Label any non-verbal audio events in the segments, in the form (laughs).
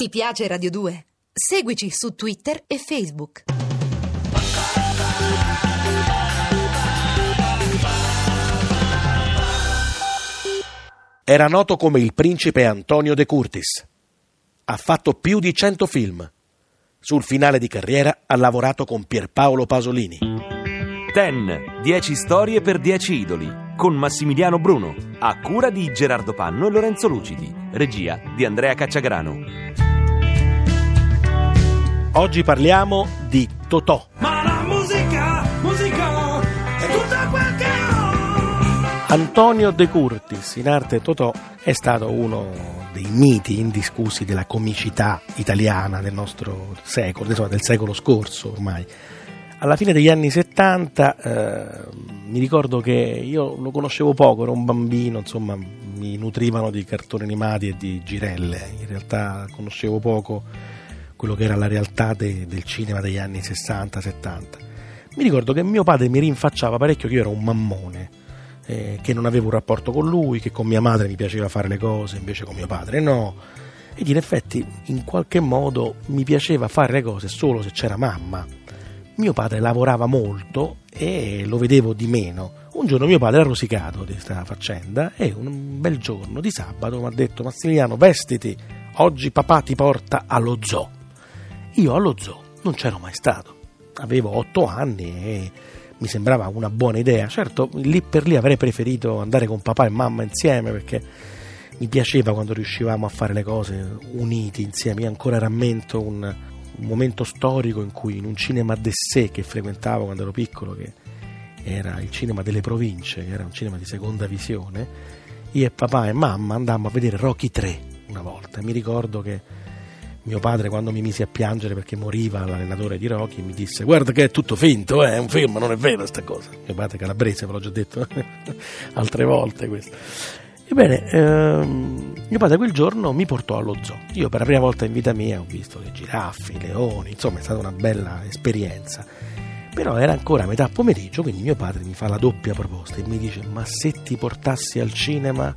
Ti piace Radio 2? Seguici su Twitter e Facebook. Era noto come il principe Antonio De Curtis. Ha fatto più di 100 film. Sul finale di carriera ha lavorato con Pierpaolo Pasolini. Ten, 10 storie per 10 idoli, con Massimiliano Bruno, a cura di Gerardo Panno e Lorenzo Lucidi, regia di Andrea Cacciagrano. Oggi parliamo di Totò. Ma la musica, musica, è tutta quel che ho. Antonio De Curtis, in arte Totò, è stato uno dei miti indiscussi della comicità italiana del nostro secolo, insomma del secolo scorso ormai. Alla fine degli anni 70 eh, mi ricordo che io lo conoscevo poco, ero un bambino, insomma mi nutrivano di cartoni animati e di girelle, in realtà conoscevo poco quello che era la realtà de, del cinema degli anni 60-70. Mi ricordo che mio padre mi rinfacciava parecchio che io ero un mammone, eh, che non avevo un rapporto con lui, che con mia madre mi piaceva fare le cose, invece con mio padre no. Ed in effetti in qualche modo mi piaceva fare le cose solo se c'era mamma. Mio padre lavorava molto e lo vedevo di meno. Un giorno mio padre ha rosicato di questa faccenda e un bel giorno di sabato mi ha detto Massimiliano vestiti, oggi papà ti porta allo zoo. Io allo zoo non c'ero mai stato. Avevo otto anni e mi sembrava una buona idea. Certo, lì per lì avrei preferito andare con papà e mamma insieme perché mi piaceva quando riuscivamo a fare le cose uniti insieme. Io ancora rammento un, un momento storico in cui in un cinema d'essè che frequentavo quando ero piccolo, che era il cinema delle province, che era un cinema di seconda visione, io e papà e mamma andammo a vedere Rocky 3 una volta. Mi ricordo che mio padre quando mi mise a piangere perché moriva l'allenatore di Rocky mi disse guarda che è tutto finto, eh, è un film, non è vero questa cosa. Mio padre calabrese, ve l'ho già detto (laughs) altre volte questo. Ebbene, ehm, mio padre quel giorno mi portò allo zoo. Io per la prima volta in vita mia ho visto le giraffe, i leoni, insomma è stata una bella esperienza. Però era ancora metà pomeriggio, quindi mio padre mi fa la doppia proposta e mi dice ma se ti portassi al cinema?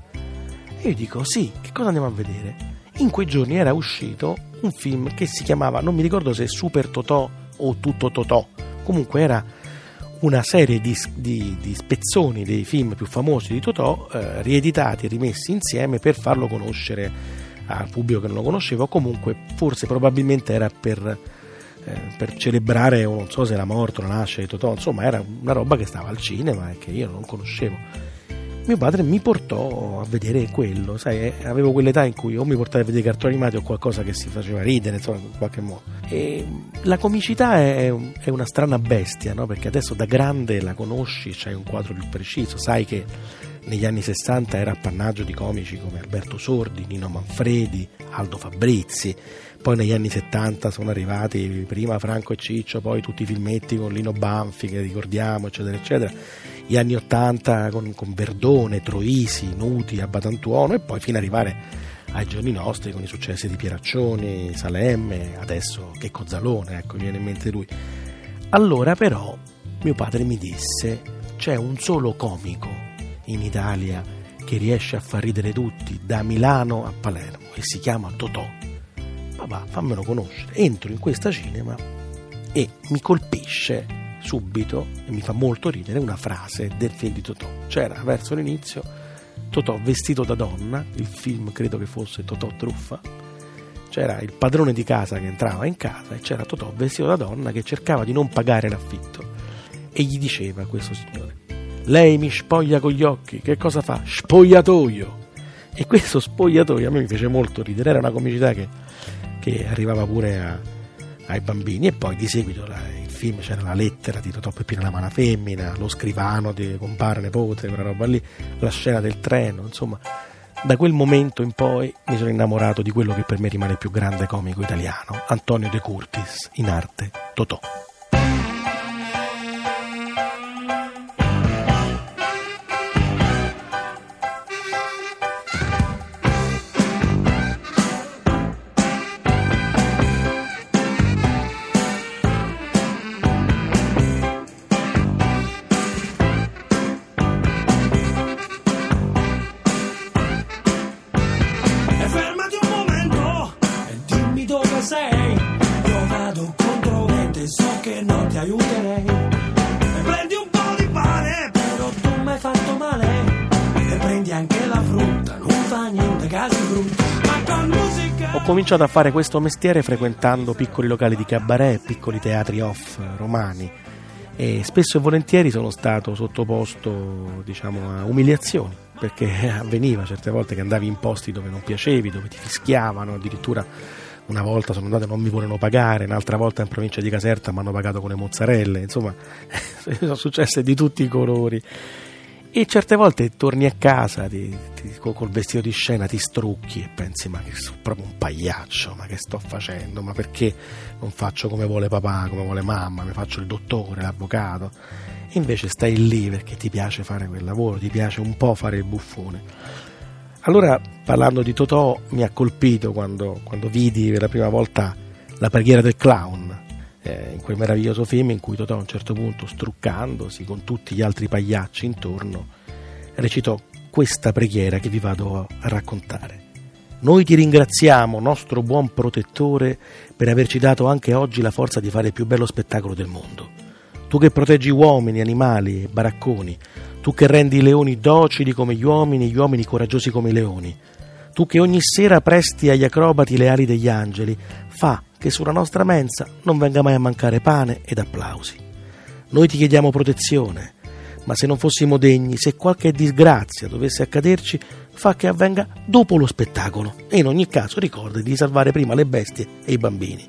E io dico sì, che cosa andiamo a vedere? In quei giorni era uscito un film che si chiamava, non mi ricordo se Super Totò o Tutto Totò, comunque era una serie di, di, di spezzoni dei film più famosi di Totò eh, rieditati e rimessi insieme per farlo conoscere al pubblico che non lo conosceva o comunque forse probabilmente era per, eh, per celebrare non so se la morte o la nascita di Totò insomma era una roba che stava al cinema e che io non conoscevo mio padre mi portò a vedere quello, sai, eh, avevo quell'età in cui o mi portava a vedere cartoni animati o qualcosa che si faceva ridere, insomma, in qualche modo. E la comicità è, è una strana bestia, no? Perché adesso da grande la conosci, c'hai un quadro più preciso, sai che negli anni 60 era appannaggio di comici come Alberto Sordi, Nino Manfredi, Aldo Fabrizi, poi negli anni 70 sono arrivati prima Franco e Ciccio, poi tutti i filmetti con Lino Banfi che ricordiamo, eccetera, eccetera. Gli anni 80 con, con Verdone, Troisi, Nuti, Abbatantuono e poi fino ad arrivare ai giorni nostri con i successi di Pieraccioni, Salemme, adesso Checco Zalone, ecco, mi viene in mente lui. Allora però mio padre mi disse c'è un solo comico in Italia che riesce a far ridere tutti da Milano a Palermo e si chiama Totò papà fammelo conoscere entro in questa cinema e mi colpisce subito e mi fa molto ridere una frase del film di Totò. C'era verso l'inizio Totò vestito da donna il film credo che fosse Totò Truffa c'era il padrone di casa che entrava in casa e c'era Totò vestito da donna che cercava di non pagare l'affitto. E gli diceva questo signore lei mi spoglia con gli occhi che cosa fa? spogliatoio. E questo spogliatoio a me mi fece molto ridere era una comicità che che arrivava pure a, ai bambini e poi di seguito la, il film c'era la lettera di Totò Peppino la mano femmina, lo scrivano di compare nepote, quella roba lì, la scena del treno, insomma da quel momento in poi mi sono innamorato di quello che per me rimane il più grande comico italiano, Antonio De Curtis, in arte Totò. Cominciato a fare questo mestiere frequentando piccoli locali di cabaret, piccoli teatri off romani. E spesso e volentieri sono stato sottoposto diciamo, a umiliazioni perché (laughs) avveniva certe volte che andavi in posti dove non piacevi, dove ti fischiavano, addirittura una volta sono andato e non mi volevano pagare, un'altra volta in provincia di Caserta mi hanno pagato con le mozzarelle, insomma (laughs) sono successe di tutti i colori e certe volte torni a casa ti, ti, col vestito di scena, ti strucchi e pensi: Ma che sono proprio un pagliaccio, ma che sto facendo? Ma perché non faccio come vuole papà, come vuole mamma? Mi faccio il dottore, l'avvocato. E invece stai lì perché ti piace fare quel lavoro, ti piace un po' fare il buffone. Allora, parlando di Totò, mi ha colpito quando, quando vidi per la prima volta la preghiera del clown eh, in quel meraviglioso film in cui Totò a un certo punto, struccandosi con tutti gli altri pagliacci intorno, recitò questa preghiera che vi vado a raccontare. Noi ti ringraziamo, nostro buon protettore, per averci dato anche oggi la forza di fare il più bello spettacolo del mondo. Tu che proteggi uomini, animali e baracconi, tu che rendi i leoni docili come gli uomini e gli uomini coraggiosi come i leoni, tu che ogni sera presti agli acrobati le ali degli angeli, fa che sulla nostra mensa non venga mai a mancare pane ed applausi. Noi ti chiediamo protezione, ma se non fossimo degni, se qualche disgrazia dovesse accaderci, fa che avvenga dopo lo spettacolo e in ogni caso ricordi di salvare prima le bestie e i bambini.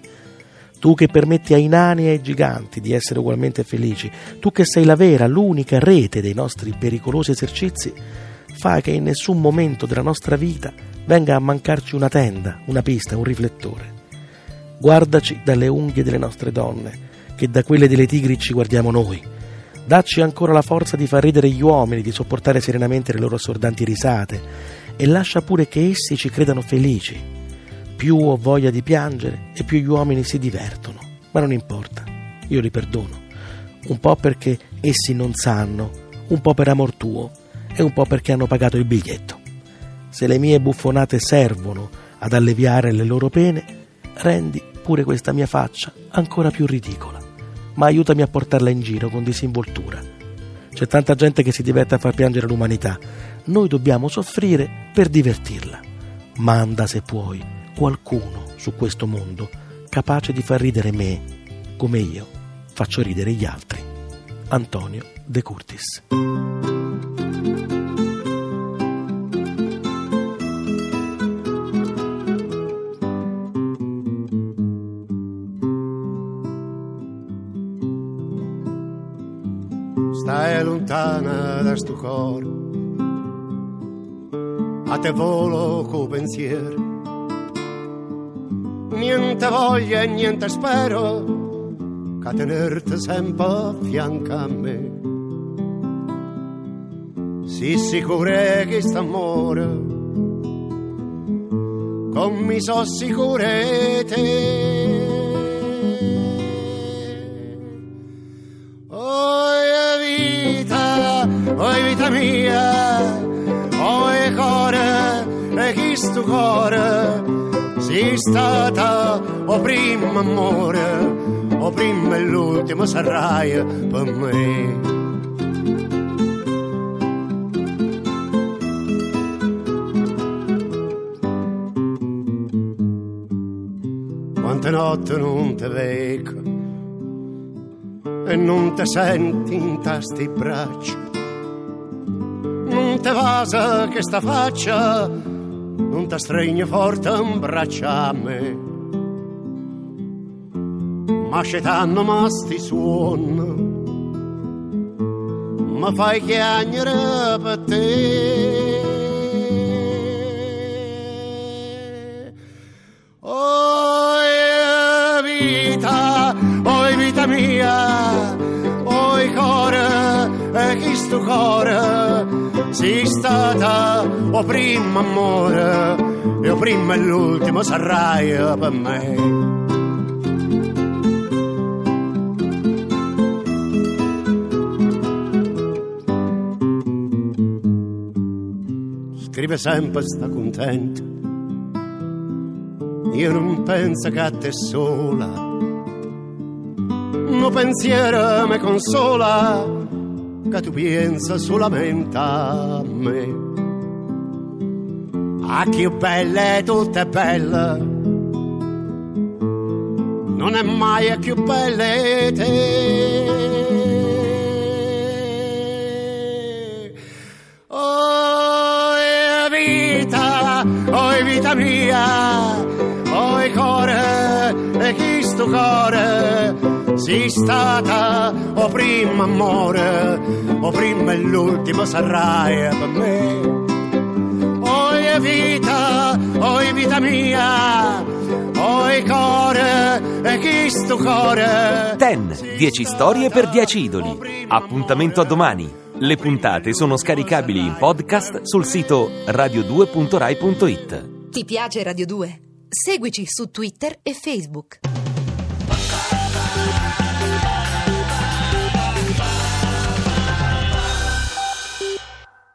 Tu che permetti ai nani e ai giganti di essere ugualmente felici, tu che sei la vera, l'unica rete dei nostri pericolosi esercizi, fa che in nessun momento della nostra vita venga a mancarci una tenda, una pista, un riflettore. Guardaci dalle unghie delle nostre donne, che da quelle delle tigri ci guardiamo noi. Dacci ancora la forza di far ridere gli uomini, di sopportare serenamente le loro assordanti risate, e lascia pure che essi ci credano felici. Più ho voglia di piangere e più gli uomini si divertono, ma non importa, io li perdono. Un po' perché essi non sanno, un po' per amor tuo e un po' perché hanno pagato il biglietto. Se le mie buffonate servono ad alleviare le loro pene, rendi pure questa mia faccia ancora più ridicola, ma aiutami a portarla in giro con disinvoltura. C'è tanta gente che si diverte a far piangere l'umanità, noi dobbiamo soffrire per divertirla. Manda, se puoi, qualcuno su questo mondo capace di far ridere me come io faccio ridere gli altri. Antonio De Curtis. Stai lontana da sto cor. A te volo co pensiero niente voglia e niente spero che tenerti sempre a fianco a me. Si sicure che sta amore. Con mi so sicure te oi vita mia, oi cuore, e chi sto cuore, sei stata o primo amore, o primo e l'ultimo sarai per me. Quante notti non te vedo e non te senti in tasti braccia non te vasa che sta faccia non ti stregno forte in braccia a me. Ma c'etano masti suon ma fai chiagnere per te. Oi vita, oi vita mia, chi sto core, sei stata o primo amore e o primo e l'ultimo sarai per me. Scrive sempre sta contento io non penso che a te sola. No pensiero mi consola, che tu pensa solamente a me. A che belle, tutte belle, non è mai più belle te. Oh, vita, oh vita mia, oh cuore, e chi sto cuore, sei stata, o prima amore, o prima e l'ultimo sarai per me. Oh vita, oh vita mia, oh cuore, e chi sto cuore. Ten, 10 storie per 10 idoli. Appuntamento a domani. Le puntate sono scaricabili in podcast sul sito radio2.rai.it. Ti piace Radio 2? Seguici su Twitter e Facebook.